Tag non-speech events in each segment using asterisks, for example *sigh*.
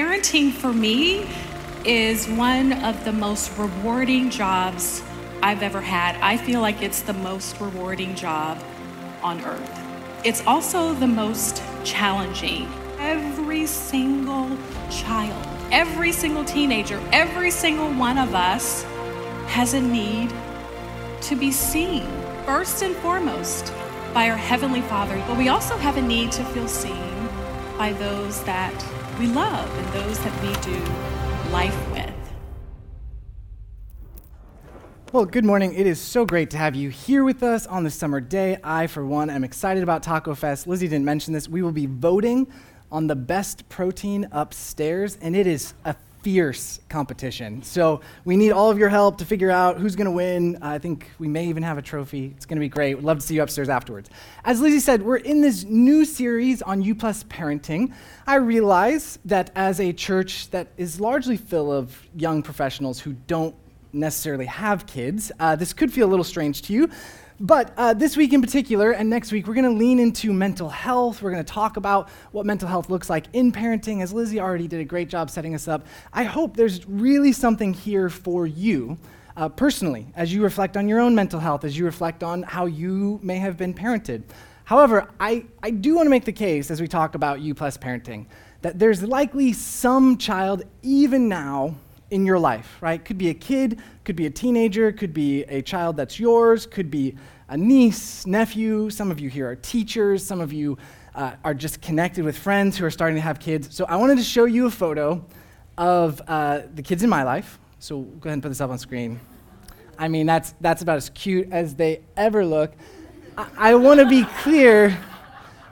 parenting for me is one of the most rewarding jobs I've ever had. I feel like it's the most rewarding job on earth. It's also the most challenging. Every single child, every single teenager, every single one of us has a need to be seen, first and foremost, by our Heavenly Father. But we also have a need to feel seen by those that we love and those that we do life with. Well, good morning. It is so great to have you here with us on this summer day. I, for one, am excited about Taco Fest. Lizzie didn't mention this. We will be voting on the best protein upstairs, and it is a fierce competition. So we need all of your help to figure out who's going to win. I think we may even have a trophy. It's going to be great. We'd love to see you upstairs afterwards. As Lizzie said, we're in this new series on U Plus parenting. I realize that as a church that is largely full of young professionals who don't necessarily have kids, uh, this could feel a little strange to you. But uh, this week in particular, and next week, we're going to lean into mental health. We're going to talk about what mental health looks like in parenting, as Lizzie already did a great job setting us up. I hope there's really something here for you uh, personally as you reflect on your own mental health, as you reflect on how you may have been parented. However, I, I do want to make the case as we talk about U plus parenting that there's likely some child, even now, in your life, right? Could be a kid, could be a teenager, could be a child that's yours, could be a niece, nephew. Some of you here are teachers, some of you uh, are just connected with friends who are starting to have kids. So I wanted to show you a photo of uh, the kids in my life. So go ahead and put this up on screen. I mean, that's, that's about as cute as they ever look. I, I want to be clear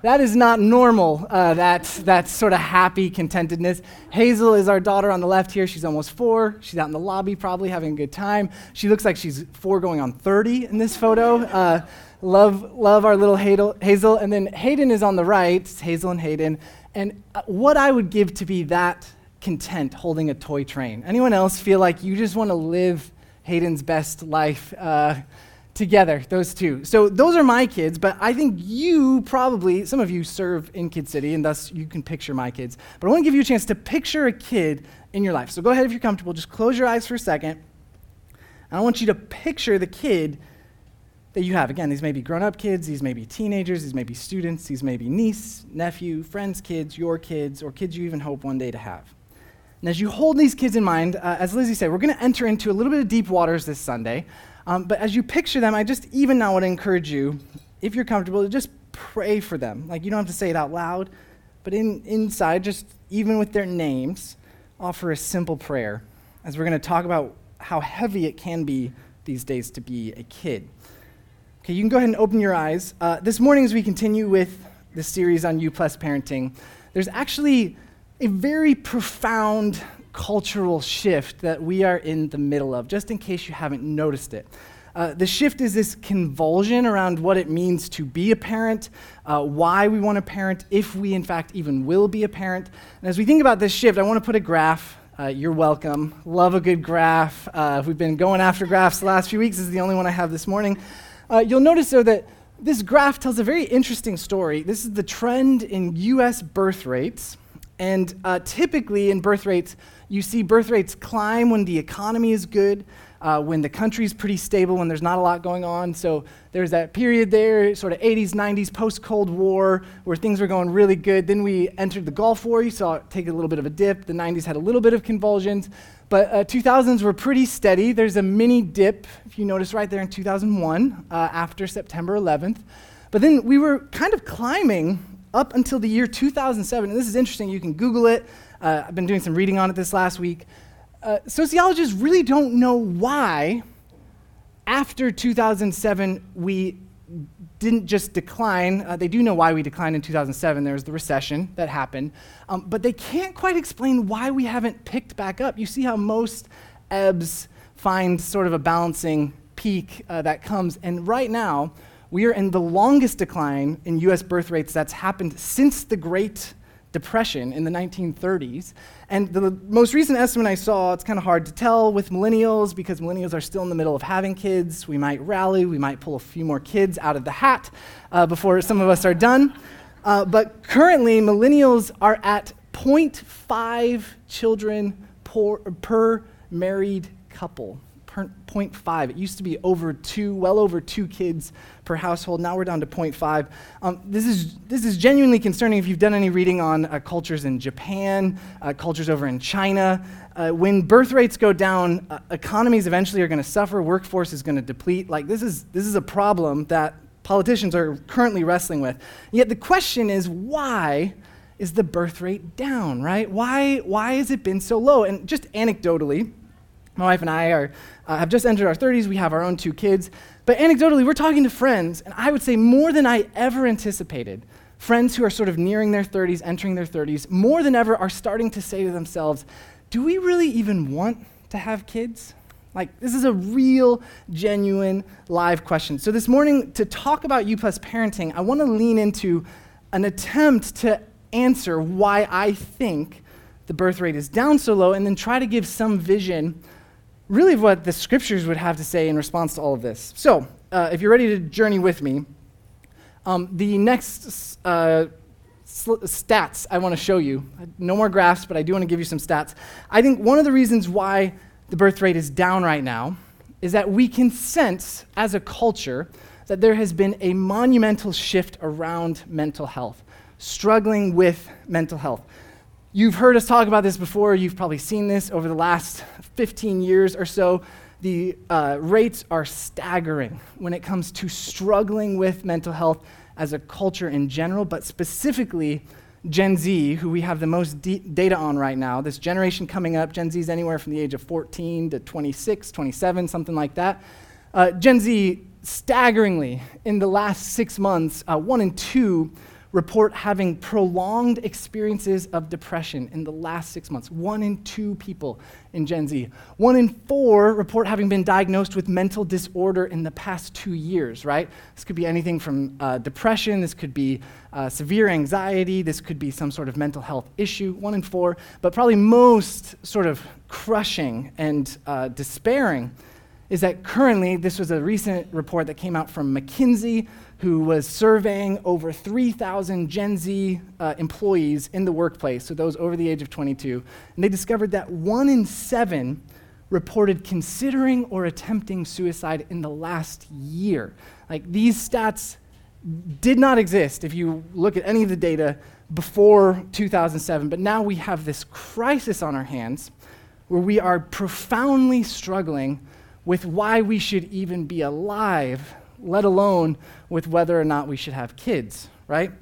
that is not normal, uh, that, that sort of happy contentedness. Hazel is our daughter on the left here. She's almost four. She's out in the lobby probably having a good time. She looks like she's four going on 30 in this photo. Uh, love, love our little Hazel. And then Hayden is on the right. It's Hazel and Hayden. And uh, what I would give to be that content holding a toy train. Anyone else feel like you just want to live Hayden's best life? Uh, together, those two. So those are my kids, but I think you probably, some of you serve in Kid City, and thus you can picture my kids. But I want to give you a chance to picture a kid in your life. So go ahead if you're comfortable, just close your eyes for a second. And I want you to picture the kid that you have. Again, these may be grown up kids, these may be teenagers, these may be students, these may be niece, nephew, friends' kids, your kids, or kids you even hope one day to have. And as you hold these kids in mind, uh, as Lizzie said, we're going to enter into a little bit of deep waters this Sunday. Um, but as you picture them, I just even now would encourage you, if you're comfortable, to just pray for them. Like you don't have to say it out loud, but in, inside, just even with their names, offer a simple prayer as we're going to talk about how heavy it can be these days to be a kid. Okay, you can go ahead and open your eyes. Uh, this morning, as we continue with the series on U Plus parenting, there's actually a very profound cultural shift that we are in the middle of, just in case you haven't noticed it. Uh, the shift is this convulsion around what it means to be a parent, uh, why we want to parent, if we in fact even will be a parent. And as we think about this shift, I want to put a graph. Uh, you're welcome. Love a good graph. Uh, we've been going after graphs the last few weeks. This is the only one I have this morning. Uh, you'll notice, though, that this graph tells a very interesting story. This is the trend in US birth rates. And uh, typically in birth rates, you see birth rates climb when the economy is good, uh, when the country's pretty stable, when there's not a lot going on. So there's that period there, sort of 80s, 90s, post Cold War, where things were going really good. Then we entered the Gulf War. You saw it take a little bit of a dip. The 90s had a little bit of convulsions. But uh, 2000s were pretty steady. There's a mini dip, if you notice right there in 2001, uh, after September 11th. But then we were kind of climbing up until the year 2007. And this is interesting. You can Google it. Uh, I've been doing some reading on it this last week. Uh, sociologists really don't know why, after 2007, we didn't just decline. Uh, they do know why we declined in 2007. There was the recession that happened. Um, but they can't quite explain why we haven't picked back up. You see how most ebbs find sort of a balancing peak uh, that comes. And right now, we are in the longest decline in US birth rates that's happened since the Great Depression in the 1930s. And the most recent estimate I saw, it's kind of hard to tell with millennials because millennials are still in the middle of having kids. We might rally, we might pull a few more kids out of the hat uh, before some of us are done. Uh, but currently, millennials are at 0.5 children per, per married couple. 0.5. It used to be over two, well over two kids per household. Now we're down to 0.5. Um, this, is, this is genuinely concerning if you've done any reading on uh, cultures in Japan, uh, cultures over in China. Uh, when birth rates go down, uh, economies eventually are going to suffer, workforce is going to deplete. Like, this is, this is a problem that politicians are currently wrestling with. Yet the question is why? is the birth rate down, right? Why, why has it been so low? And just anecdotally, my wife and I are, uh, have just entered our 30s. We have our own two kids. But anecdotally, we're talking to friends, and I would say more than I ever anticipated, friends who are sort of nearing their 30s, entering their 30s, more than ever are starting to say to themselves, do we really even want to have kids? Like, this is a real, genuine, live question. So, this morning, to talk about U Plus parenting, I want to lean into an attempt to answer why I think the birth rate is down so low and then try to give some vision, really, what the scriptures would have to say in response to all of this. So, uh, if you're ready to journey with me, um, the next uh, sl- stats I want to show you, no more graphs, but I do want to give you some stats. I think one of the reasons why the birth rate is down right now is that we can sense as a culture that there has been a monumental shift around mental health struggling with mental health. You've heard us talk about this before. You've probably seen this over the last 15 years or so. The uh, rates are staggering when it comes to struggling with mental health as a culture in general, but specifically Gen Z, who we have the most data on right now. This generation coming up, Gen Z is anywhere from the age of 14 to 26, 27, something like that. Uh, Gen Z, staggeringly, in the last six months, uh, one in two report having prolonged experiences of depression in the last six months. One in two people in Gen Z. One in four report having been diagnosed with mental disorder in the past two years, right? This could be anything from uh, depression, this could be uh, severe anxiety, this could be some sort of mental health issue. One in four, but probably most sort of crushing and uh, despairing is that currently, this was a recent report that came out from McKinsey who was surveying over 3,000 Gen Z uh, employees in the workplace, so those over the age of 22, and they discovered that one in seven reported considering or attempting suicide in the last year. Like these stats did not exist if you look at any of the data before 2007, but now we have this crisis on our hands where we are profoundly struggling with why we should even be alive let alone with whether or not we should have kids, right?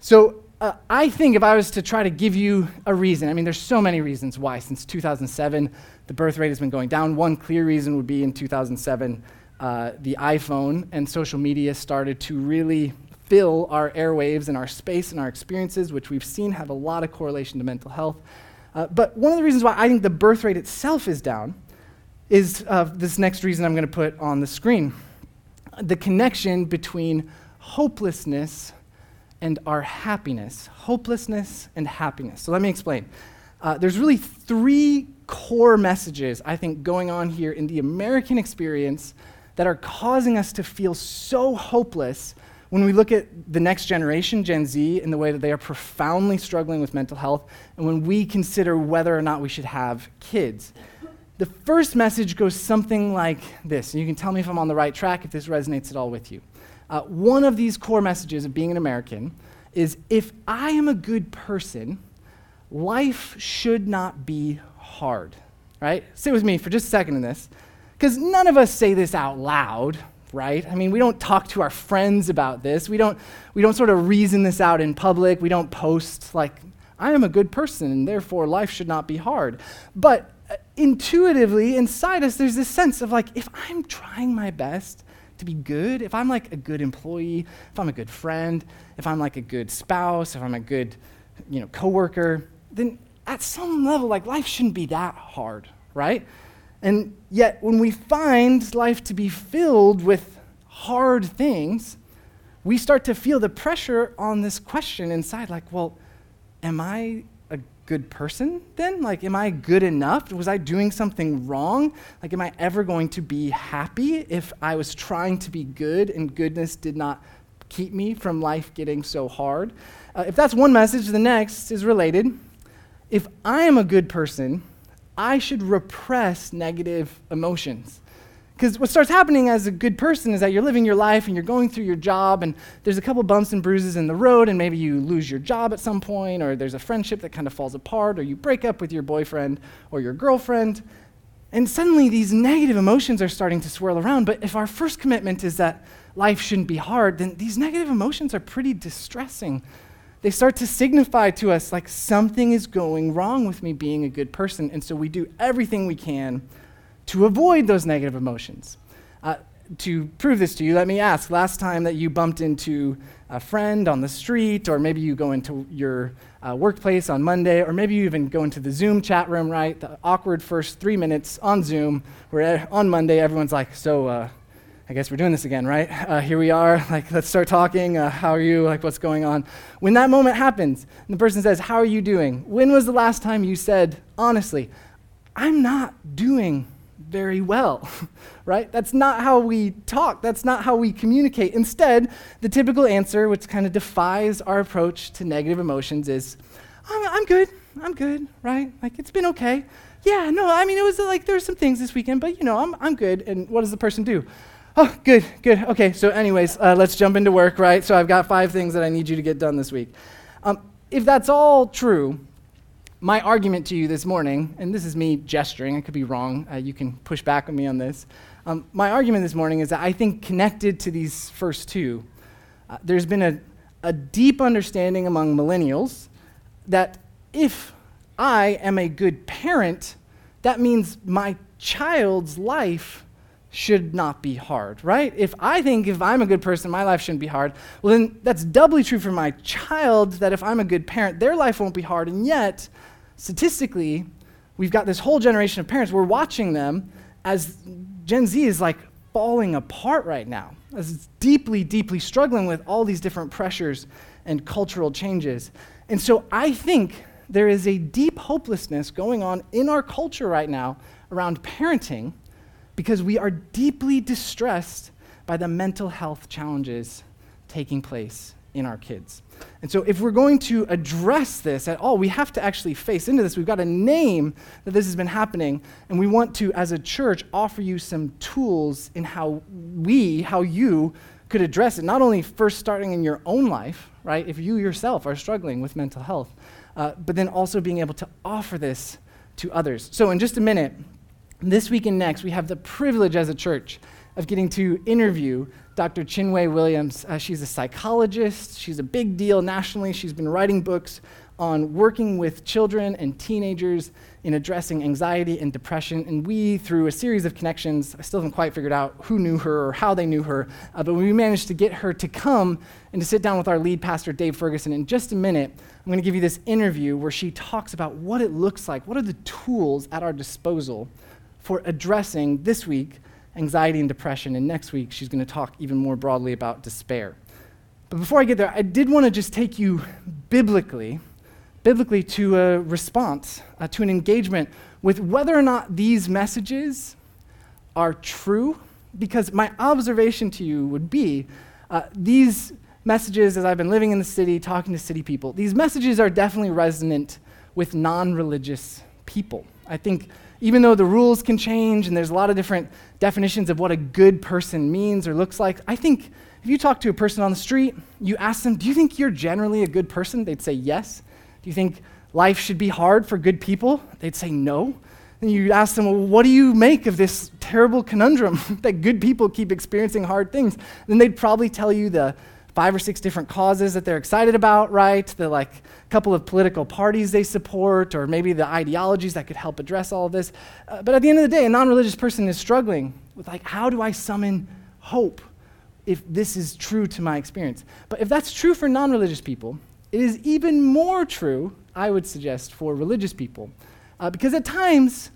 So uh, I think if I was to try to give you a reason, I mean, there's so many reasons why. Since 2007, the birth rate has been going down. One clear reason would be in 2007, uh, the iPhone and social media started to really fill our airwaves and our space and our experiences, which we've seen have a lot of correlation to mental health. Uh, but one of the reasons why I think the birth rate itself is down is uh, this next reason I'm going to put on the screen the connection between hopelessness and our happiness. Hopelessness and happiness. So let me explain. Uh, there's really three core messages, I think, going on here in the American experience that are causing us to feel so hopeless when we look at the next generation, Gen Z, in the way that they are profoundly struggling with mental health, and when we consider whether or not we should have kids. The first message goes something like this, and you can tell me if I'm on the right track, if this resonates at all with you. Uh, one of these core messages of being an American is if I am a good person, life should not be hard, right? Sit with me for just a second in this, because none of us say this out loud, right? I mean, we don't talk to our friends about this. We don't, we don't sort of reason this out in public. We don't post, like, I am a good person, and therefore life should not be hard. But Uh, intuitively inside us, there's this sense of like, if I'm trying my best to be good, if I'm like a good employee, if I'm a good friend, if I'm like a good spouse, if I'm a good, you know, coworker, then at some level, like life shouldn't be that hard, right? And yet, when we find life to be filled with hard things, we start to feel the pressure on this question inside like, well, am I good person then? Like, am I good enough? Was I doing something wrong? Like, am I ever going to be happy if I was trying to be good and goodness did not keep me from life getting so hard? Uh, if that's one message, the next is related. if I am a good person, I should repress negative emotions. Because what starts happening as a good person is that you're living your life and you're going through your job, and there's a couple bumps and bruises in the road, and maybe you lose your job at some point, or there's a friendship that kind of falls apart, or you break up with your boyfriend or your girlfriend. And suddenly these negative emotions are starting to swirl around. But if our first commitment is that life shouldn't be hard, then these negative emotions are pretty distressing. They start to signify to us like something is going wrong with me being a good person. And so we do everything we can to avoid those negative emotions. Uh, to prove this to you, let me ask last time that you bumped into a friend on the street, or maybe you go into your uh, workplace on Monday, or maybe you even go into the Zoom chat room, right? The awkward first three minutes on Zoom, where on Monday everyone's like, So, uh, I guess we're doing this again, right? Uh, here we are. *laughs* Like, let's start talking. Uh, how are you? Like, what's going on? When that moment happens, and the person says, How are you doing? When was the last time you said, honestly, I'm not doing very well, *laughs* right? That's not how we talk. That's not how we communicate. Instead, the typical answer, which kind of defies our approach to negative emotions, is, I'm, I'm good. I'm good, right? Like, it's been okay. Yeah, no, I mean, it was like there were some things this weekend, but you know, I'm, I'm good. And what does the person do? Oh, good, good. Okay, so, anyways, uh, let's jump into work, right? So, I've got five things that I need you to get done this week. Um, if that's all true, my argument to you this morning, and this is me gesturing, I could be wrong, uh, you can push back on me on this. Um, my argument this morning is that I think connected to these first two, uh, there's been a, a deep understanding among millennials that if I am a good parent, that means my child's life should not be hard, right? If I think if I'm a good person, my life shouldn't be hard, well, then that's doubly true for my child that if I'm a good parent, their life won't be hard. And yet, statistically, we've got this whole generation of parents, we're watching them as Gen Z is like falling apart right now, as it's deeply, deeply struggling with all these different pressures and cultural changes. And so I think there is a deep hopelessness going on in our culture right now around parenting because we are deeply distressed by the mental health challenges taking place in our kids. And so, if we're going to address this at all, we have to actually face into this. We've got to name that this has been happening, and we want to, as a church, offer you some tools in how we, how you could address it. Not only first starting in your own life, right, if you yourself are struggling with mental health, uh, but then also being able to offer this to others. So, in just a minute, this week and next, we have the privilege as a church of getting to interview Dr. Chinwe Williams. Uh, she's a psychologist, she's a big deal nationally. She's been writing books on working with children and teenagers in addressing anxiety and depression. And we, through a series of connections, I still haven't quite figured out who knew her or how they knew her, uh, but we managed to get her to come and to sit down with our lead pastor, Dave Ferguson. In just a minute, I'm going to give you this interview where she talks about what it looks like, what are the tools at our disposal for addressing this week anxiety and depression, and next week she's going to talk even more broadly about despair. But before I get there, I did want to just take you biblically, biblically to a response, uh, to an engagement with whether or not these messages are true, because my observation to you would be uh, these messages, as I've been living in the city, talking to city people, these messages are definitely resonant with non religious people. I think even though the rules can change and there's a lot of different definitions of what a good person means or looks like, I think if you talk to a person on the street, you ask them, Do you think you're generally a good person? They'd say yes. Do you think life should be hard for good people? They'd say no. Then you ask them, Well, what do you make of this terrible conundrum *laughs* that good people keep experiencing hard things? Then they'd probably tell you the five or six different causes that they're excited about, right? The like couple of political parties they support, or maybe the ideologies that could help address all of this. Uh, but at the end of the day, a non-religious person is struggling with like, how do I summon hope if this is true to my experience? But if that's true for non-religious people, it is even more true, I would suggest, for religious people, uh, because at times.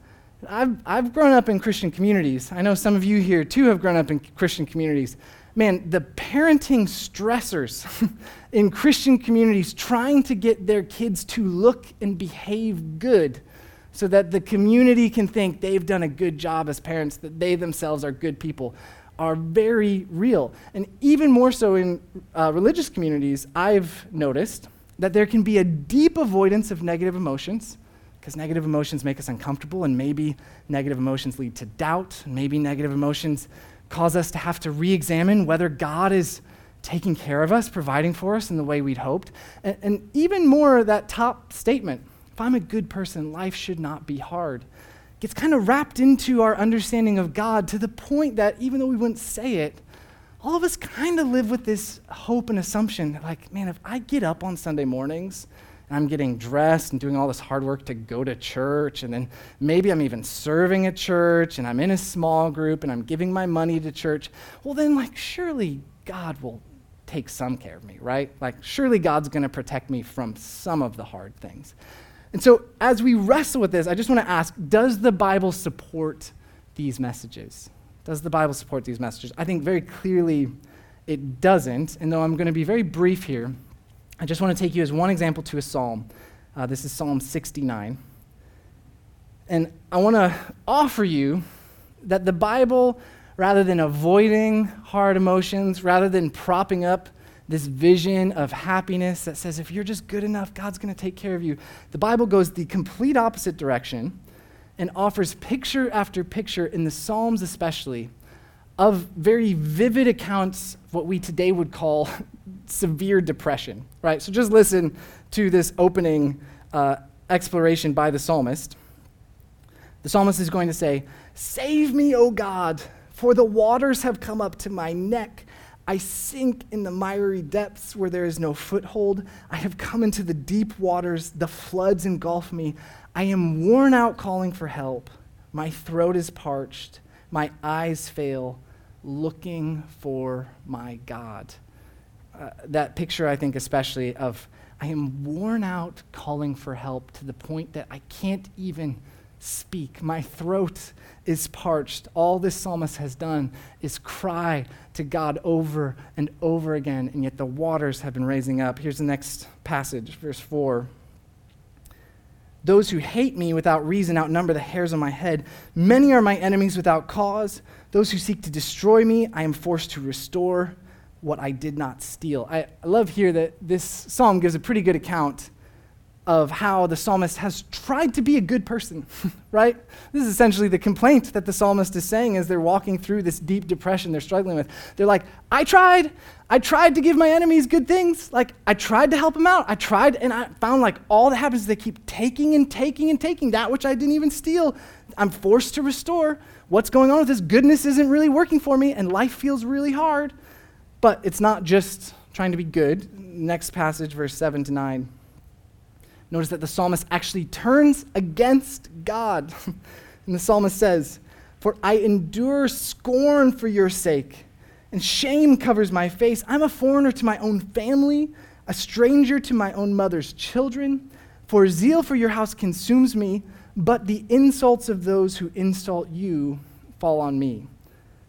I've, I've grown up in Christian communities. I know some of you here too have grown up in Christian communities man, the parenting stressors *laughs* in Christian communities trying to get their kids to look and behave good so that the community can think they've done a good job as parents, that they themselves are good people, are very real. And even more so in uh, religious communities, I've noticed that there can be a deep avoidance of negative emotions because negative emotions make us uncomfortable, and maybe negative emotions lead to doubt, and maybe negative emotions cause us to have to re examine whether God is taking care of us, providing for us in the way we'd hoped. And, and, even more, that top statement if I'm a good person, life should not be hard gets kind of wrapped into our understanding of God to the point that even though we wouldn't say it, all of us kind of live with this hope and assumption like, man, if I get up on Sunday mornings I'm getting dressed and doing all this hard work to go to church, and then maybe I'm even serving at church and I'm in a small group and I'm giving my money to church, well, then, like, surely God will take some care of me, right? Like, surely God's going to protect me from some of the hard things. And so, as we wrestle with this, I just want to ask Does the Bible support these messages? Does the Bible support these messages? I think very clearly it doesn't. And though I'm going to be very brief here, I just want to take you as one example to a psalm. Uh, this is Psalm 69. And I want to offer you that the Bible, rather than avoiding hard emotions, rather than propping up this vision of happiness that says if you're just good enough, God's going to take care of you. The Bible goes the complete opposite direction and offers picture after picture, in the Psalms especially, of very vivid accounts of what we today would call severe depression, right? So just listen to this opening uh, exploration by the psalmist. The psalmist is going to say, Save me, O God, for the waters have come up to my neck. I sink in the miry depths where there is no foothold. I have come into the deep waters. The floods engulf me. I am worn out calling for help. My throat is parched. My eyes fail, looking for my God. Uh, that picture, I think, especially of I am worn out calling for help to the point that I can't even speak. My throat is parched. All this psalmist has done is cry to God over and over again, and yet the waters have been raising up. Here's the next passage, verse 4. Those who hate me without reason outnumber the hairs on my head. Many are my enemies without cause. Those who seek to destroy me, I am forced to restore what I did not steal. I, I love here that this psalm gives a pretty good account of how the psalmist has tried to be a good person, *laughs* right? This is essentially the complaint that the psalmist is saying as they're walking through this deep depression they're struggling with. They're like, I tried. I tried to give my enemies good things. Like, I tried to help them out. I tried, and I found like all that happens is they keep taking and taking and taking that which I didn't even steal. I'm forced to restore. What's going on with this? Goodness isn't really working for me, and life feels really hard. But it's not just trying to be good. Next passage, verse 7 to 9. Notice that the psalmist actually turns against God. *laughs* and the psalmist says, For I endure scorn for your sake, and shame covers my face. I'm a foreigner to my own family, a stranger to my own mother's children. For zeal for your house consumes me, but the insults of those who insult you fall on me.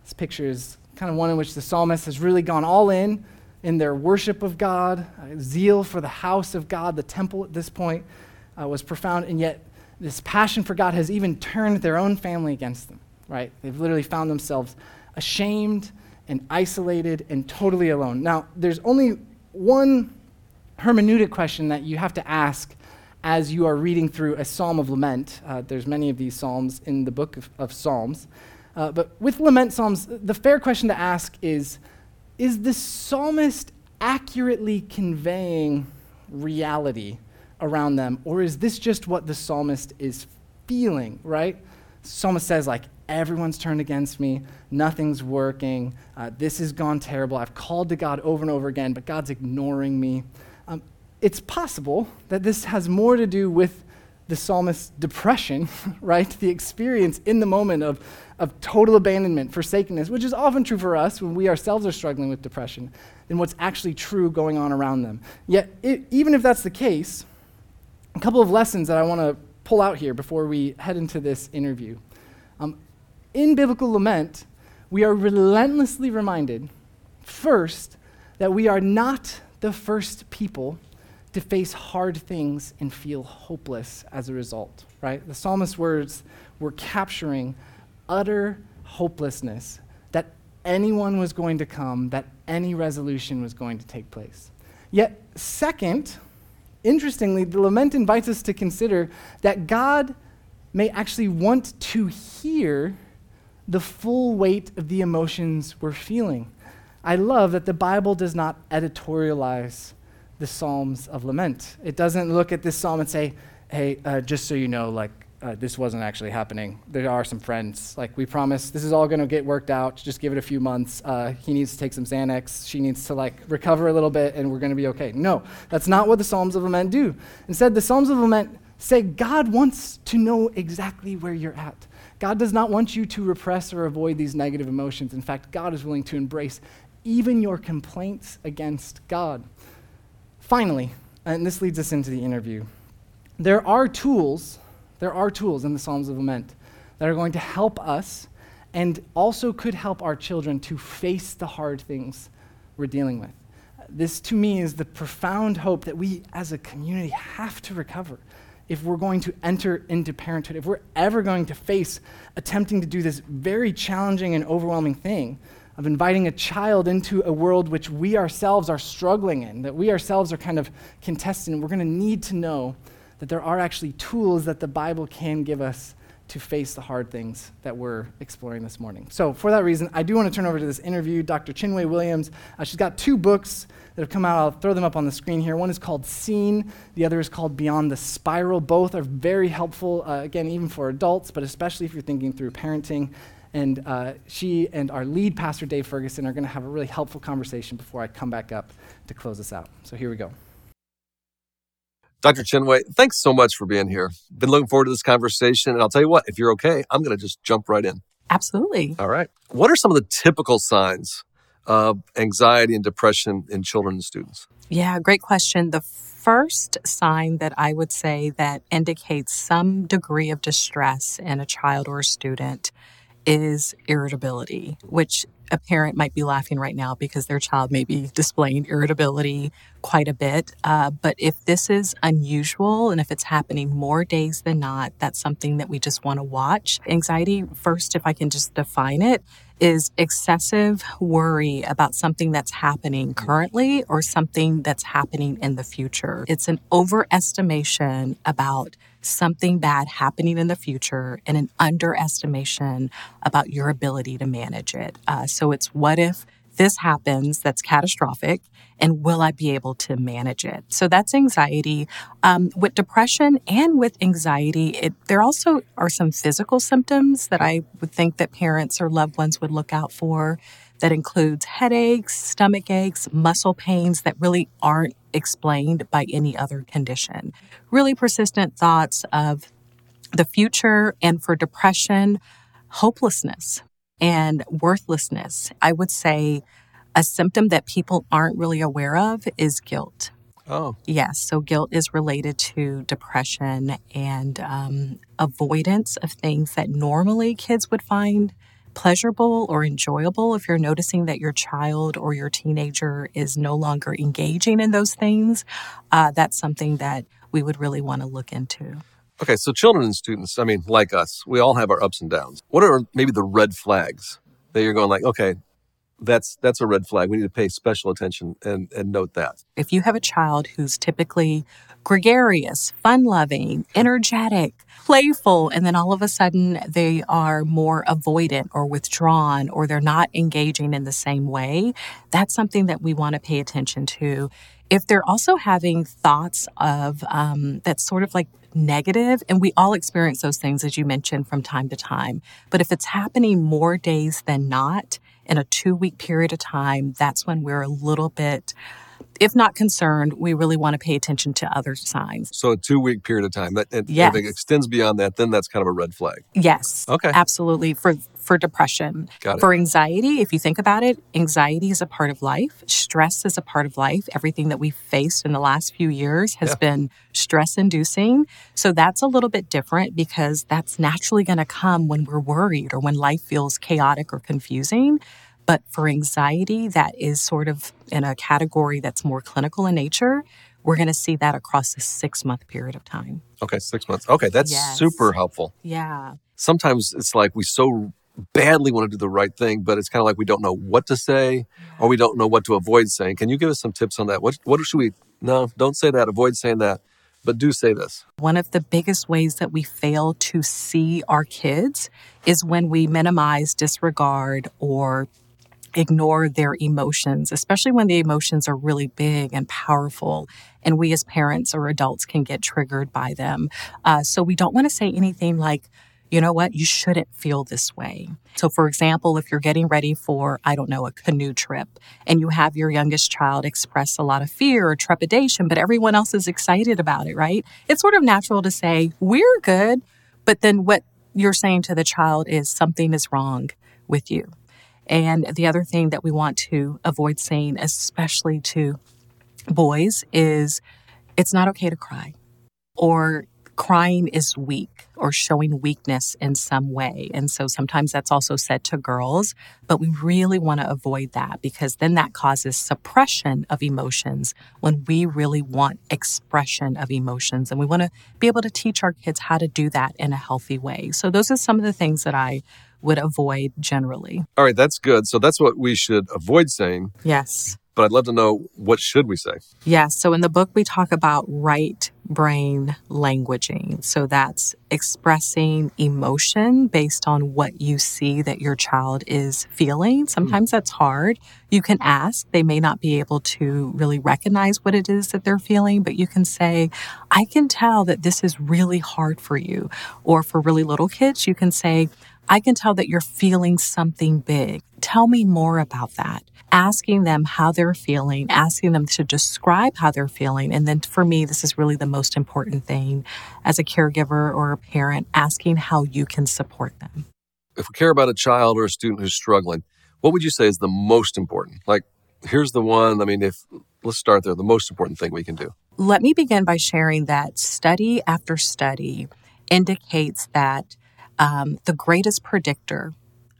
This picture is kind of one in which the psalmist has really gone all in in their worship of God, uh, zeal for the house of God, the temple at this point uh, was profound, and yet this passion for God has even turned their own family against them, right? They've literally found themselves ashamed and isolated and totally alone. Now, there's only one hermeneutic question that you have to ask as you are reading through a psalm of lament. Uh, there's many of these psalms in the book of, of Psalms. Uh, but with lament psalms, the fair question to ask is is the psalmist accurately conveying reality around them, or is this just what the psalmist is feeling, right? Psalmist says, like, everyone's turned against me, nothing's working, uh, this has gone terrible, I've called to God over and over again, but God's ignoring me. Um, it's possible that this has more to do with the psalmist's depression, *laughs* right? The experience in the moment of, of total abandonment, forsakenness, which is often true for us when we ourselves are struggling with depression, than what's actually true going on around them. Yet, it, even if that's the case, a couple of lessons that I want to pull out here before we head into this interview. Um, in biblical lament, we are relentlessly reminded, first, that we are not the first people to face hard things and feel hopeless as a result, right? The psalmist's words were capturing utter hopelessness that anyone was going to come, that any resolution was going to take place. Yet, second, interestingly, the lament invites us to consider that God may actually want to hear the full weight of the emotions we're feeling. I love that the Bible does not editorialize the Psalms of Lament. It doesn't look at this psalm and say, hey, uh, just so you know, like, uh, this wasn't actually happening. There are some friends. Like, we promise this is all going to get worked out. Just give it a few months. Uh, he needs to take some Xanax. She needs to, like, recover a little bit, and we're going to be okay. No, that's not what the Psalms of Lament do. Instead, the Psalms of Lament say God wants to know exactly where you're at. God does not want you to repress or avoid these negative emotions. In fact, God is willing to embrace even your complaints against God. Finally, and this leads us into the interview, there are tools there are tools in the Psalms of Lament that are going to help us and also could help our children to face the hard things we're dealing with. This, to me, is the profound hope that we as a community have to recover if we're going to enter into parenthood, if we're ever going to face attempting to do this very challenging and overwhelming thing of inviting a child into a world which we ourselves are struggling in, that we ourselves are kind of contesting. we're going to need to know that there are actually tools that the Bible can give us to face the hard things that we're exploring this morning. So, for that reason, I do want to turn over to this interview. Dr. Chinwe Williams, uh, she's got two books that have come out. I'll throw them up on the screen here. One is called Seen, the other is called Beyond the Spiral. Both are very helpful, uh, again, even for adults, but especially if you're thinking through parenting. And uh, she and our lead pastor, Dave Ferguson, are going to have a really helpful conversation before I come back up to close us out. So, here we go. Dr. Chinwe, thanks so much for being here. Been looking forward to this conversation. And I'll tell you what, if you're okay, I'm going to just jump right in. Absolutely. All right. What are some of the typical signs of anxiety and depression in children and students? Yeah, great question. The first sign that I would say that indicates some degree of distress in a child or a student is irritability, which a parent might be laughing right now because their child may be displaying irritability quite a bit. Uh, but if this is unusual and if it's happening more days than not, that's something that we just want to watch. Anxiety, first, if I can just define it, is excessive worry about something that's happening currently or something that's happening in the future. It's an overestimation about something bad happening in the future and an underestimation about your ability to manage it. Uh, so it's what if this happens that's catastrophic and will I be able to manage it? So that's anxiety. Um, with depression and with anxiety, it, there also are some physical symptoms that I would think that parents or loved ones would look out for. That includes headaches, stomach aches, muscle pains that really aren't explained by any other condition. Really persistent thoughts of the future, and for depression, hopelessness and worthlessness. I would say a symptom that people aren't really aware of is guilt. Oh. Yes. So guilt is related to depression and um, avoidance of things that normally kids would find pleasurable or enjoyable. If you're noticing that your child or your teenager is no longer engaging in those things, uh, that's something that we would really want to look into. Okay, so children and students, I mean, like us, we all have our ups and downs. What are maybe the red flags that you're going like, okay, that's that's a red flag. We need to pay special attention and, and note that. If you have a child who's typically gregarious, fun loving, energetic, playful, and then all of a sudden they are more avoidant or withdrawn or they're not engaging in the same way, that's something that we want to pay attention to. If they're also having thoughts of um, that's sort of like negative, and we all experience those things, as you mentioned, from time to time. But if it's happening more days than not in a two week period of time, that's when we're a little bit if not concerned, we really want to pay attention to other signs. So a two week period of time. That, yes. If it extends beyond that, then that's kind of a red flag. Yes. Okay. Absolutely. For for depression. For anxiety, if you think about it, anxiety is a part of life. Stress is a part of life. Everything that we've faced in the last few years has yeah. been stress inducing. So that's a little bit different because that's naturally going to come when we're worried or when life feels chaotic or confusing. But for anxiety, that is sort of in a category that's more clinical in nature. We're going to see that across a six month period of time. Okay, six months. Okay, that's yes. super helpful. Yeah. Sometimes it's like we so badly want to do the right thing, but it's kind of like we don't know what to say or we don't know what to avoid saying. Can you give us some tips on that? What what should we no, don't say that, avoid saying that, but do say this. One of the biggest ways that we fail to see our kids is when we minimize, disregard, or ignore their emotions, especially when the emotions are really big and powerful. And we as parents or adults can get triggered by them. Uh, so we don't want to say anything like, you know what, you shouldn't feel this way. So, for example, if you're getting ready for, I don't know, a canoe trip and you have your youngest child express a lot of fear or trepidation, but everyone else is excited about it, right? It's sort of natural to say, we're good. But then what you're saying to the child is something is wrong with you. And the other thing that we want to avoid saying, especially to boys, is it's not okay to cry or crying is weak or showing weakness in some way. And so sometimes that's also said to girls, but we really want to avoid that because then that causes suppression of emotions when we really want expression of emotions. And we want to be able to teach our kids how to do that in a healthy way. So those are some of the things that I would avoid generally. All right, that's good. So that's what we should avoid saying. Yes but I'd love to know what should we say? Yeah, so in the book we talk about right brain languaging. So that's expressing emotion based on what you see that your child is feeling. Hmm. Sometimes that's hard. You can ask. They may not be able to really recognize what it is that they're feeling, but you can say, "I can tell that this is really hard for you." Or for really little kids, you can say, I can tell that you're feeling something big. Tell me more about that asking them how they're feeling, asking them to describe how they're feeling. And then for me, this is really the most important thing as a caregiver or a parent, asking how you can support them. If we care about a child or a student who's struggling, what would you say is the most important? Like, here's the one, I mean, if let's start there, the most important thing we can do. Let me begin by sharing that study after study indicates that um, the greatest predictor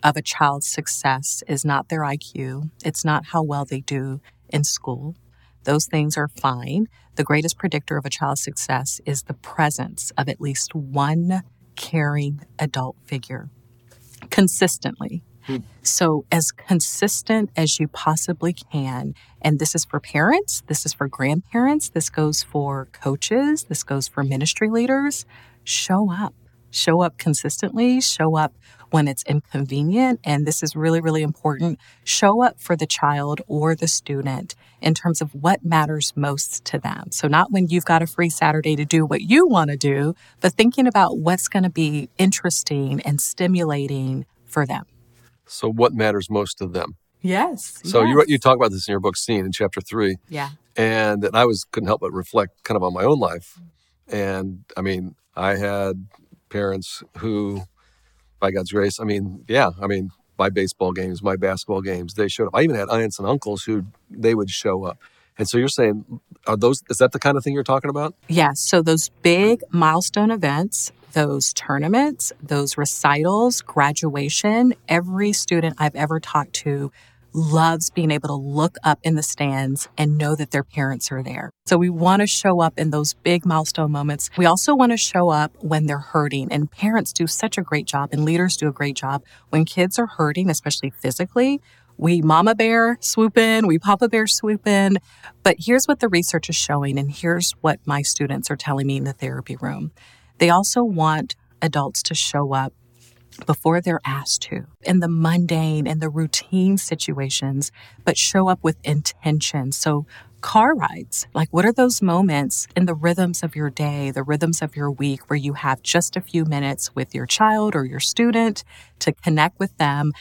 of a child's success is not their IQ, it's not how well they do in school. Those things are fine. The greatest predictor of a child's success is the presence of at least one caring adult figure consistently. Hmm. So, as consistent as you possibly can, and this is for parents, this is for grandparents, this goes for coaches, this goes for ministry leaders, show up. Show up consistently, show up when it's inconvenient. And this is really, really important. Show up for the child or the student in terms of what matters most to them. So, not when you've got a free Saturday to do what you want to do, but thinking about what's going to be interesting and stimulating for them. So, what matters most to them? Yes. So yes. you you talk about this in your book, Seen, in chapter three. Yeah. And, and I was couldn't help but reflect kind of on my own life. And I mean, I had parents who by God's grace. I mean, yeah, I mean, my baseball games, my basketball games, they showed up. I even had aunts and uncles who they would show up. And so you're saying, are those, is that the kind of thing you're talking about? Yes. Yeah, so those big milestone events, those tournaments, those recitals, graduation, every student I've ever talked to loves being able to look up in the stands and know that their parents are there. So we want to show up in those big milestone moments. We also want to show up when they're hurting and parents do such a great job and leaders do a great job when kids are hurting, especially physically. We mama bear swoop in, we papa bear swoop in. But here's what the research is showing, and here's what my students are telling me in the therapy room. They also want adults to show up before they're asked to in the mundane and the routine situations, but show up with intention. So, car rides, like what are those moments in the rhythms of your day, the rhythms of your week, where you have just a few minutes with your child or your student to connect with them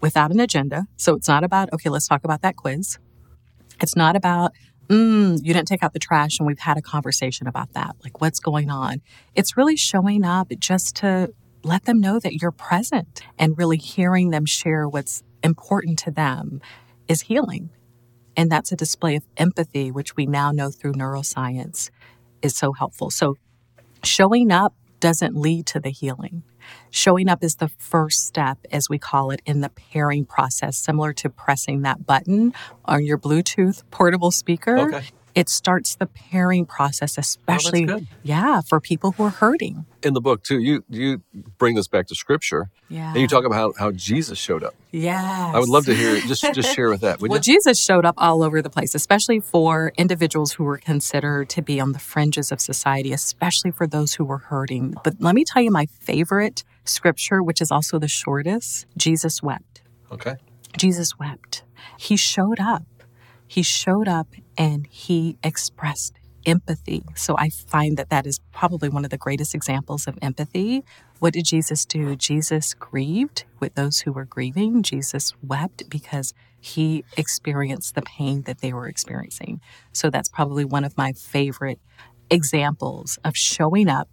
without an agenda? So, it's not about, okay, let's talk about that quiz. It's not about, mm, you didn't take out the trash and we've had a conversation about that. Like, what's going on? It's really showing up just to let them know that you're present and really hearing them share what's important to them is healing. And that's a display of empathy, which we now know through neuroscience is so helpful. So showing up doesn't lead to the healing. Showing up is the first step, as we call it, in the pairing process, similar to pressing that button on your Bluetooth portable speaker. Okay. It starts the pairing process, oh, especially good. yeah, for people who are hurting. In the book too, you you bring this back to scripture, Yeah. and you talk about how, how Jesus showed up. yeah I would love to hear. Just just share with that. Well, you? Jesus showed up all over the place, especially for individuals who were considered to be on the fringes of society, especially for those who were hurting. But let me tell you my favorite scripture, which is also the shortest Jesus wept. Okay. Jesus wept. He showed up. He showed up and he expressed empathy. So I find that that is probably one of the greatest examples of empathy. What did Jesus do? Jesus grieved with those who were grieving. Jesus wept because he experienced the pain that they were experiencing. So that's probably one of my favorite examples of showing up,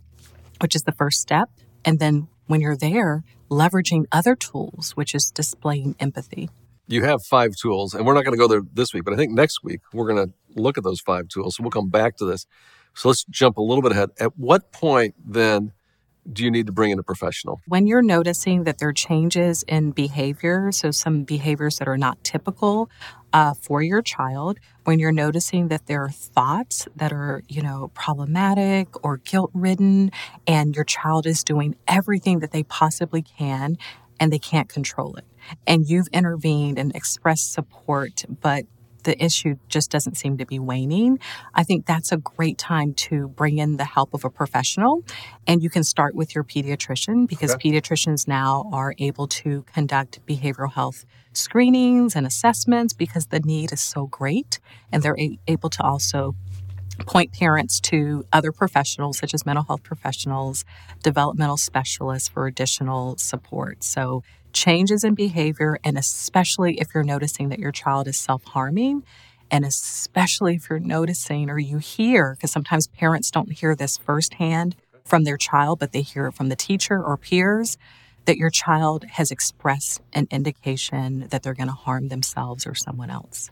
which is the first step. And then when you're there, leveraging other tools, which is displaying empathy. You have five tools, and we're not going to go there this week, but I think next week we're going to look at those five tools. So we'll come back to this. So let's jump a little bit ahead. At what point then do you need to bring in a professional? When you're noticing that there are changes in behavior, so some behaviors that are not typical uh, for your child, when you're noticing that there are thoughts that are, you know, problematic or guilt ridden, and your child is doing everything that they possibly can and they can't control it, and you've intervened and expressed support, but the issue just doesn't seem to be waning, I think that's a great time to bring in the help of a professional. And you can start with your pediatrician because Okay. pediatricians now are able to conduct behavioral health screenings and assessments because the need is so great. And they're a- able to also point parents to other professionals such as mental health professionals, developmental specialists for additional support. So, changes in behavior, and especially if you're noticing that your child is self harming, and especially if you're noticing or you hear, because sometimes parents don't hear this firsthand from their child, but they hear it from the teacher or peers. That your child has expressed an indication that they're going to harm themselves or someone else.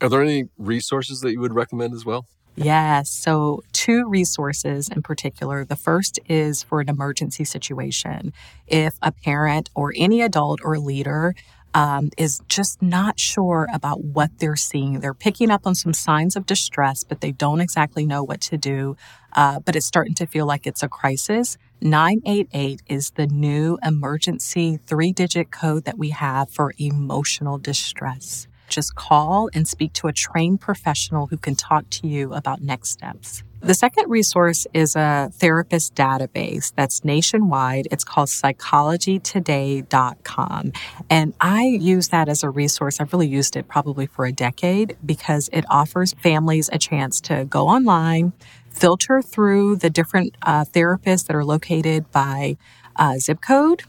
Are there any resources that you would recommend as well? Yes. So, two resources in particular. The first is for an emergency situation. If a parent or any adult or leader um, is just not sure about what they're seeing, they're picking up on some signs of distress, but they don't exactly know what to do, uh, but it's starting to feel like it's a crisis. 988 is the new emergency three digit code that we have for emotional distress just call and speak to a trained professional who can talk to you about next steps. The second resource is a therapist database that's nationwide. It's called psychologytoday.com. And I use that as a resource. I've really used it probably for a decade because it offers families a chance to go online, filter through the different uh, therapists that are located by uh, zip code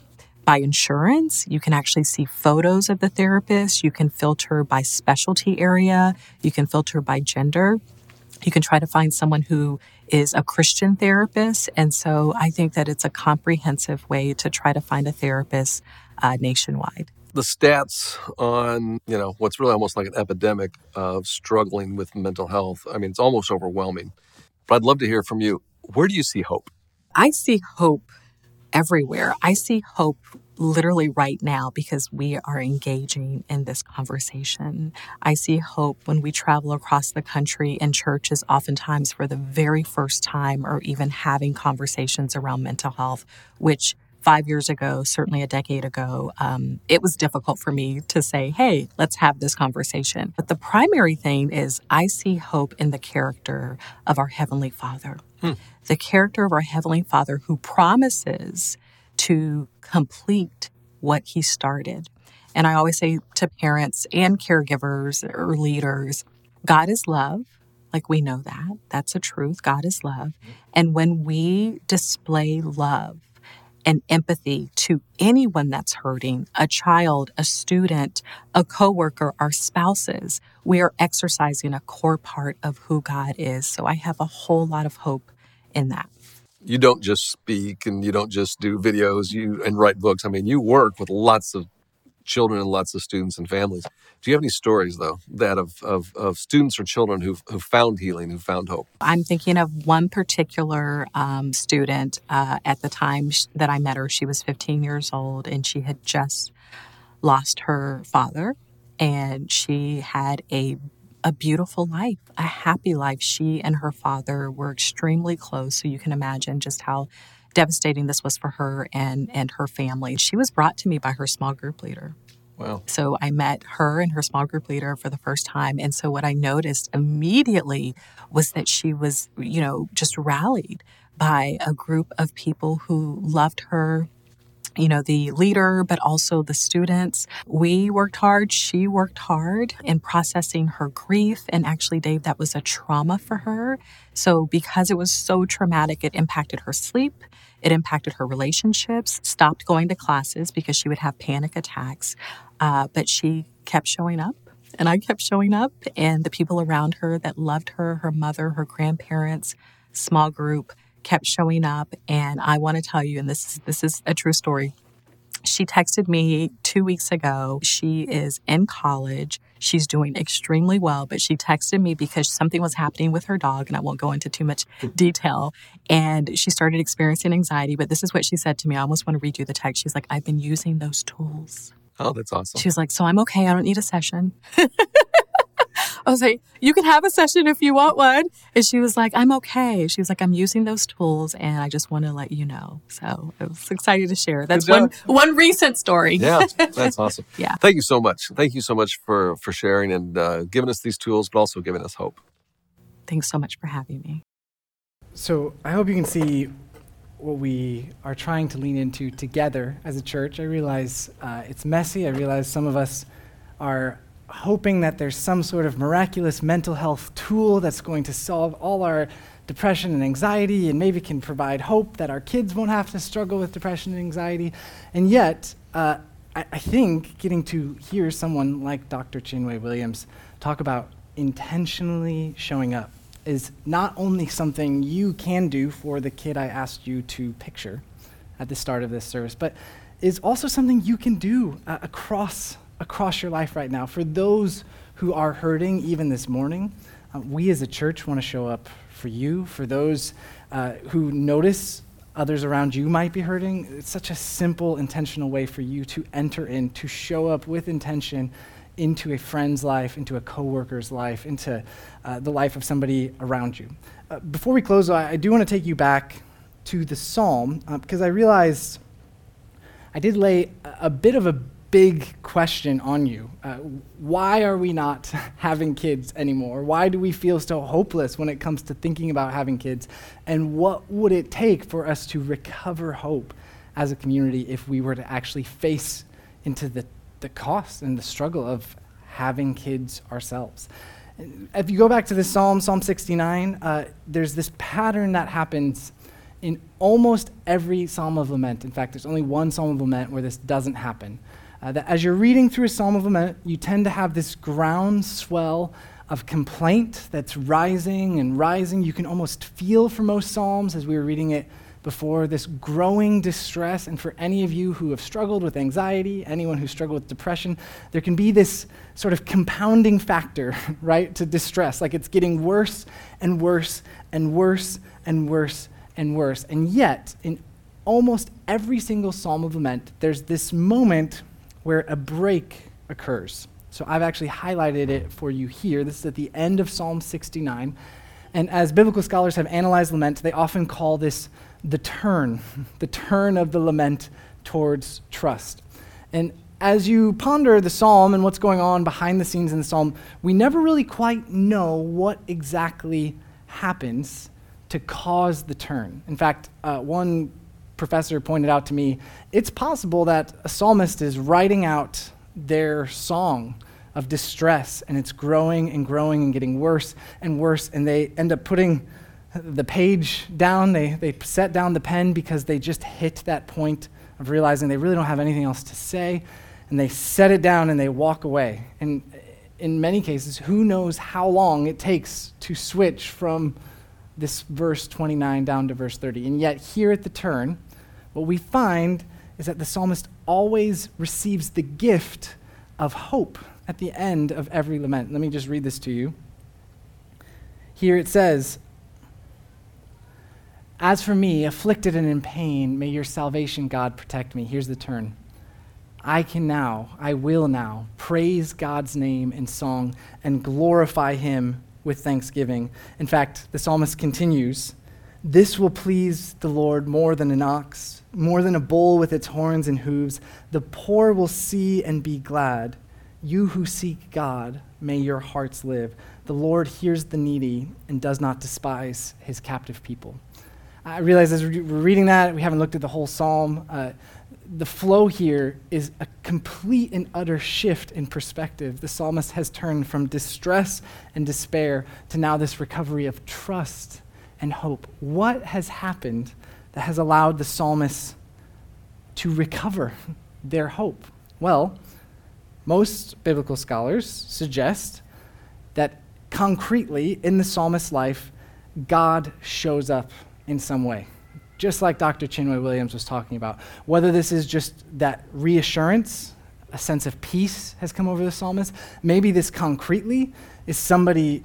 by insurance. You can actually see photos of the therapist. You can filter by specialty area. You can filter by gender. You can try to find someone who is a Christian therapist. And so I think that it's a comprehensive way to try to find a therapist uh, nationwide. The stats on, you know, what's really almost like an epidemic of struggling with mental health. I mean, it's almost overwhelming. But I'd love to hear from you. Where do you see hope? I see hope everywhere. I see hope literally right now because we are engaging in this conversation. I see hope when we travel across the country in churches, oftentimes for the very first time, or even having conversations around mental health, which five years ago, certainly a decade ago, um, it was difficult for me to say, hey, let's have this conversation. But the primary thing is I see hope in the character of our Heavenly Father. The character of our Heavenly Father who promises to complete what He started. And I always say to parents and caregivers or leaders God is love. Like we know that. That's a truth. God is love. And when we display love, and empathy to anyone that's hurting a child, a student, a coworker, our spouses. We are exercising a core part of who God is. So I have a whole lot of hope in that. You don't just speak and you don't just do videos you and write books. I mean, you work with lots of children and lots of students and families. Do you have any stories though that of of, of students or children who've who found healing, who found hope? I'm thinking of one particular um, student uh, at the time sh- that I met her. She was 15 years old and she had just lost her father, and she had a a beautiful life, a happy life. She and her father were extremely close, so you can imagine just how devastating this was for her and and her family. She was brought to me by her small group leader. Wow. So I met her and her small group leader for the first time. And so what I noticed immediately was that she was, you know, just rallied by a group of people who loved her, you know, the leader, but also the students. We worked hard. She worked hard in processing her grief. And actually, Dave, that was a trauma for her. So, because it was so traumatic, it impacted her sleep. It impacted her relationships, stopped going to classes because she would have panic attacks. Uh, but she kept showing up and I kept showing up, and the people around her that loved her, her mother, her grandparents, small group, kept showing up. And I want to tell you, and this is this is a true story. She texted me two weeks ago. She is in college. She's doing extremely well, but she texted me because something was happening with her dog, and I won't go into too much hmm. detail. And she started experiencing anxiety. But this is what she said to me. I almost want to read you the text. She's like, I've been using those tools. Oh, that's awesome. She was like, So I'm okay. I don't need a session. *laughs* *laughs* I was like, You can have a session if you want one. And she was like, I'm okay. She was like, I'm using those tools and I just want to let you know. So I was excited to share. That's one one recent story. yeah, *laughs* that's awesome. Yeah. Thank you so much. Thank you so much for for sharing and uh, giving us these tools, but also giving us hope. Thanks so much for having me. So I hope you can see what we are trying to lean into together as a church. I realize uh, it's messy. I realize some of us are hoping that there's some sort of miraculous mental health tool that's going to solve all our depression and anxiety and maybe can provide hope that our kids won't have to struggle with depression and anxiety. And yet, uh, I, I think getting to hear someone like Dr. Chinwe Williams talk about intentionally showing up is not only something you can do for the kid I asked you to picture at the start of this service, but is also something you can do uh, across across your life right now. For those who are hurting, even this morning, uh, we as a church want to show up for you. For those uh, who notice others around you might be hurting, it's such a simple, intentional way for you to enter in, to show up with intention into a friend's life, into a coworker's life, into uh, the life of somebody around you. Uh, before we close, I, I do want to take you back to the psalm uh, because I realized I did lay a, a, bit of a big question on you. Uh, why are we not *laughs* having kids anymore? Why do we feel so hopeless when it comes to thinking about having kids? And what would it take for us to recover hope as a community if we were to actually face into the the cost and the struggle of having kids ourselves. If you go back to this Psalm, Psalm 69, uh, there's this pattern that happens in almost every Psalm of Lament. In fact, there's only one Psalm of Lament where this doesn't happen. Uh, that as you're reading through a Psalm of Lament, you tend to have this groundswell of complaint that's rising and rising. You can almost feel for most Psalms as we were reading it before this growing distress. And for any of you who have struggled with anxiety, anyone who struggled with depression, there can be this sort of compounding factor, *laughs* right, to distress. Like it's getting worse and worse and worse and worse and worse. And yet, in almost every single psalm of lament, there's this moment where a break occurs. So I've actually highlighted it for you here. This is at the end of Psalm 69. And as biblical scholars have analyzed lament, they often call this the turn, *laughs* the turn of the lament towards trust. And as you ponder the psalm and what's going on behind the scenes in the psalm, we never really quite know what exactly happens to cause the turn. In fact, uh, one professor pointed out to me it's possible that a psalmist is writing out their song of distress and it's growing and growing and getting worse and worse, and they end up putting the page down. They, they set down the pen because they just hit that point of realizing they really don't have anything else to say. And they set it down and they walk away. And in many cases, who knows how long it takes to switch from this verse 29 down to verse 30. And yet, here at the turn, what we find is that the psalmist always receives the gift of hope at the end of every lament. Let me just read this to you. Here it says, as for me, afflicted and in pain, may your salvation, God, protect me. Here's the turn. I can now, I will now praise God's name in song and glorify him with thanksgiving. In fact, the psalmist continues This will please the Lord more than an ox, more than a bull with its horns and hooves. The poor will see and be glad. You who seek God, may your hearts live. The Lord hears the needy and does not despise his captive people. I realize as we're reading that, we haven't looked at the whole psalm. Uh, the flow here is a complete and utter shift in perspective. The psalmist has turned from distress and despair to now this recovery of trust and hope. What has happened that has allowed the psalmist to recover *laughs* their hope? Well, most biblical scholars suggest that concretely in the psalmist's life, God shows up in some way just like Dr. Chinwe Williams was talking about. Whether this is just that reassurance, a sense of peace has come over the psalmist, maybe this concretely is somebody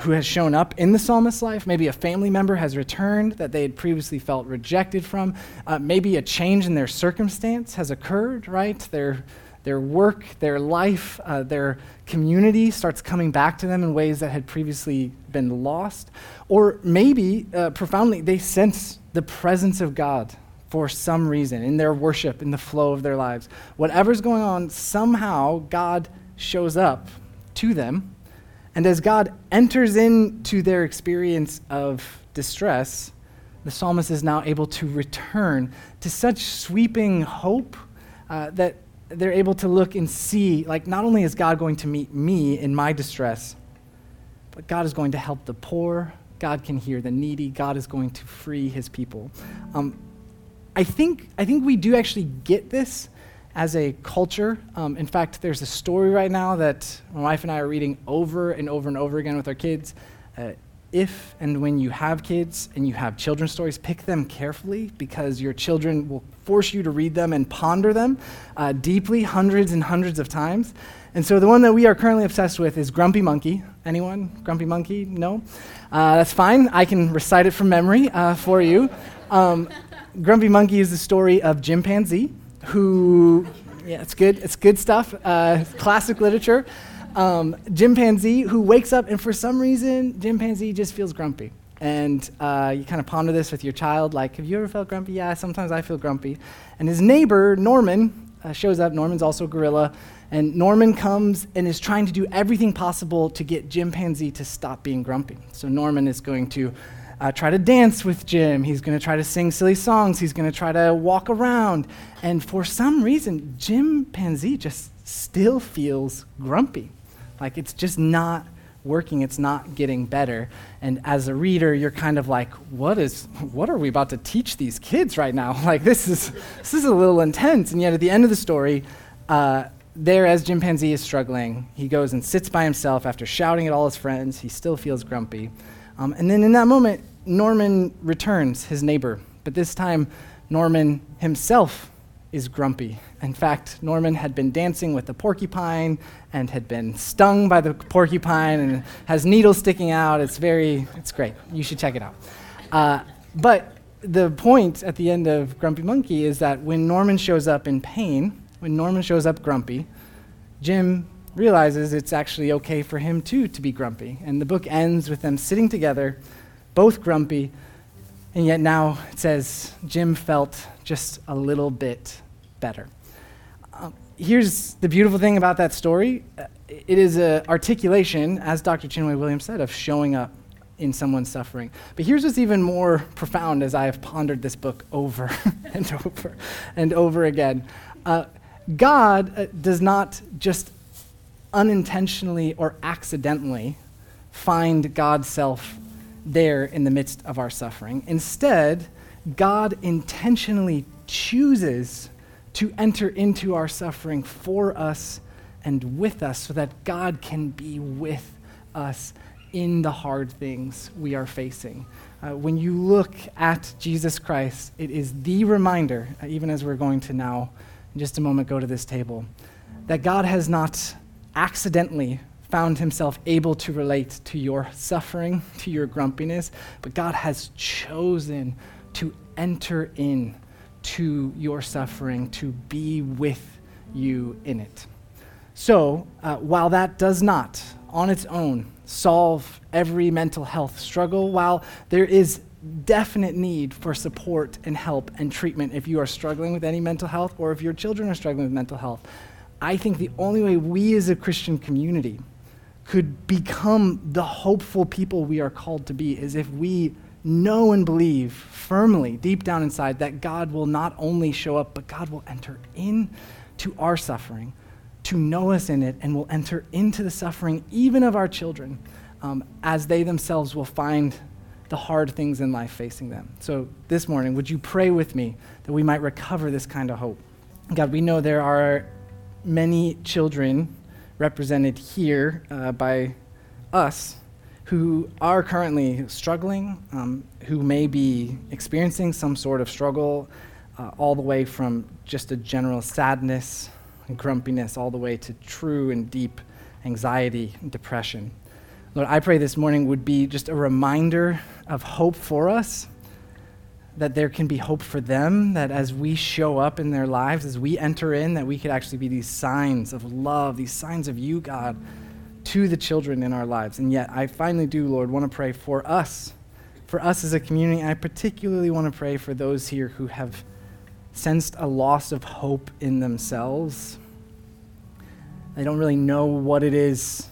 who has shown up in the psalmist's life. Maybe a family member has returned that they had previously felt rejected from. Uh, maybe a change in their circumstance has occurred, right? Their, their work, their life, uh, their community starts coming back to them in ways that had previously been lost. Or maybe, uh, profoundly, they sense the presence of God for some reason in their worship, in the flow of their lives. Whatever's going on, somehow God shows up to them. And as God enters into their experience of distress, the psalmist is now able to return to such sweeping hope uh, that they're able to look and see, like, not only is God going to meet me in my distress, but God is going to help the poor, God can hear the needy. God is going to free his people. Um, I, think, I think we do actually get this as a culture. Um, in fact, there's a story right now that my wife and I are reading over and over and over again with our kids. Uh, if and when you have kids and you have children's stories, pick them carefully because your children will force you to read them and ponder them uh, deeply hundreds and hundreds of times. And so the one that we are currently obsessed with is Grumpy Monkey. Anyone? Grumpy Monkey? No? Uh, that's fine. I can recite it from memory uh, for you. Um, Grumpy Monkey is the story of Jimpanzee, who, yeah, it's good. It's good stuff. Uh, classic literature. Um, Jimpanzee who wakes up and for some reason, Jimpanzee just feels grumpy. And uh, you kind of ponder this with your child, like, have you ever felt grumpy? Yeah, sometimes I feel grumpy. And his neighbor, Norman, uh, shows up. Norman's also a gorilla and Norman comes and is trying to do everything possible to get Jimpanzee to stop being grumpy. So Norman is going to uh, try to dance with Jim. He's going to try to sing silly songs. He's going to try to walk around. And for some reason, Jimpanzee just still feels grumpy. Like it's just not working. It's not getting better. And as a reader, you're kind of like, what is, what are we about to teach these kids right now? *laughs* Like this is, this is a little intense. And yet at the end of the story, uh, there, as Jimpanzee is struggling, he goes and sits by himself after shouting at all his friends. He still feels grumpy. Um, and then in that moment, Norman returns, his neighbor. But this time, Norman himself is grumpy. In fact, Norman had been dancing with the porcupine and had been stung by the porcupine and has needles sticking out. It's very, it's great. You should check it out. Uh, but the point at the end of Grumpy Monkey is that when Norman shows up in pain, when Norman shows up grumpy, Jim realizes it's actually okay for him too to be grumpy. And the book ends with them sitting together, both grumpy, and yet now it says Jim felt just a little bit better. Um, here's the beautiful thing about that story uh, it is an articulation, as Dr. Chinwe Williams said, of showing up in someone's suffering. But here's what's even more profound as I have pondered this book over *laughs* and over and over again. Uh, God uh, does not just unintentionally or accidentally find God's self there in the midst of our suffering. Instead, God intentionally chooses to enter into our suffering for us and with us so that God can be with us in the hard things we are facing. Uh, when you look at Jesus Christ, it is the reminder, uh, even as we're going to now in just a moment go to this table, that God has not accidentally found himself able to relate to your suffering, to your grumpiness, but God has chosen to enter in to your suffering, to be with you in it. So, uh, while that does not, on its own, solve every mental health struggle, while there is definite need for support and help and treatment if you are struggling with any mental health or if your children are struggling with mental health, I think the only way we as a Christian community could become the hopeful people we are called to be is if we know and believe firmly deep down inside that God will not only show up, but God will enter into our suffering to know us in it and will enter into the suffering even of our children um, as they themselves will find the hard things in life facing them. So this morning, would you pray with me that we might recover this kind of hope? God, we know there are many children represented here uh, by us who are currently struggling, um, who may be experiencing some sort of struggle, uh, all the way from just a general sadness and grumpiness, all the way to true and deep anxiety and depression. Lord, I pray this morning would be just a reminder of hope for us, that there can be hope for them, that as we show up in their lives, as we enter in, that we could actually be these signs of love, these signs of you, God to the children in our lives. And yet, I finally do, Lord, want to pray for us, for us as a community. I particularly want to pray for those here who have sensed a loss of hope in themselves. They don't really know what it is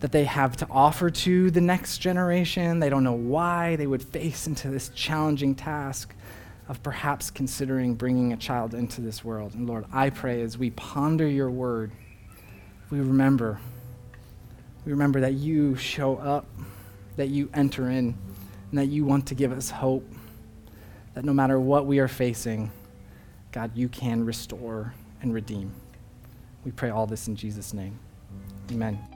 that they have to offer to the next generation. They don't know why they would face into this challenging task of perhaps considering bringing a child into this world. And Lord, I pray as we ponder your word, we remember we remember that you show up, that you enter in, and that you want to give us hope. That no matter what we are facing, God, you can restore and redeem. We pray all this in Jesus' name. Amen.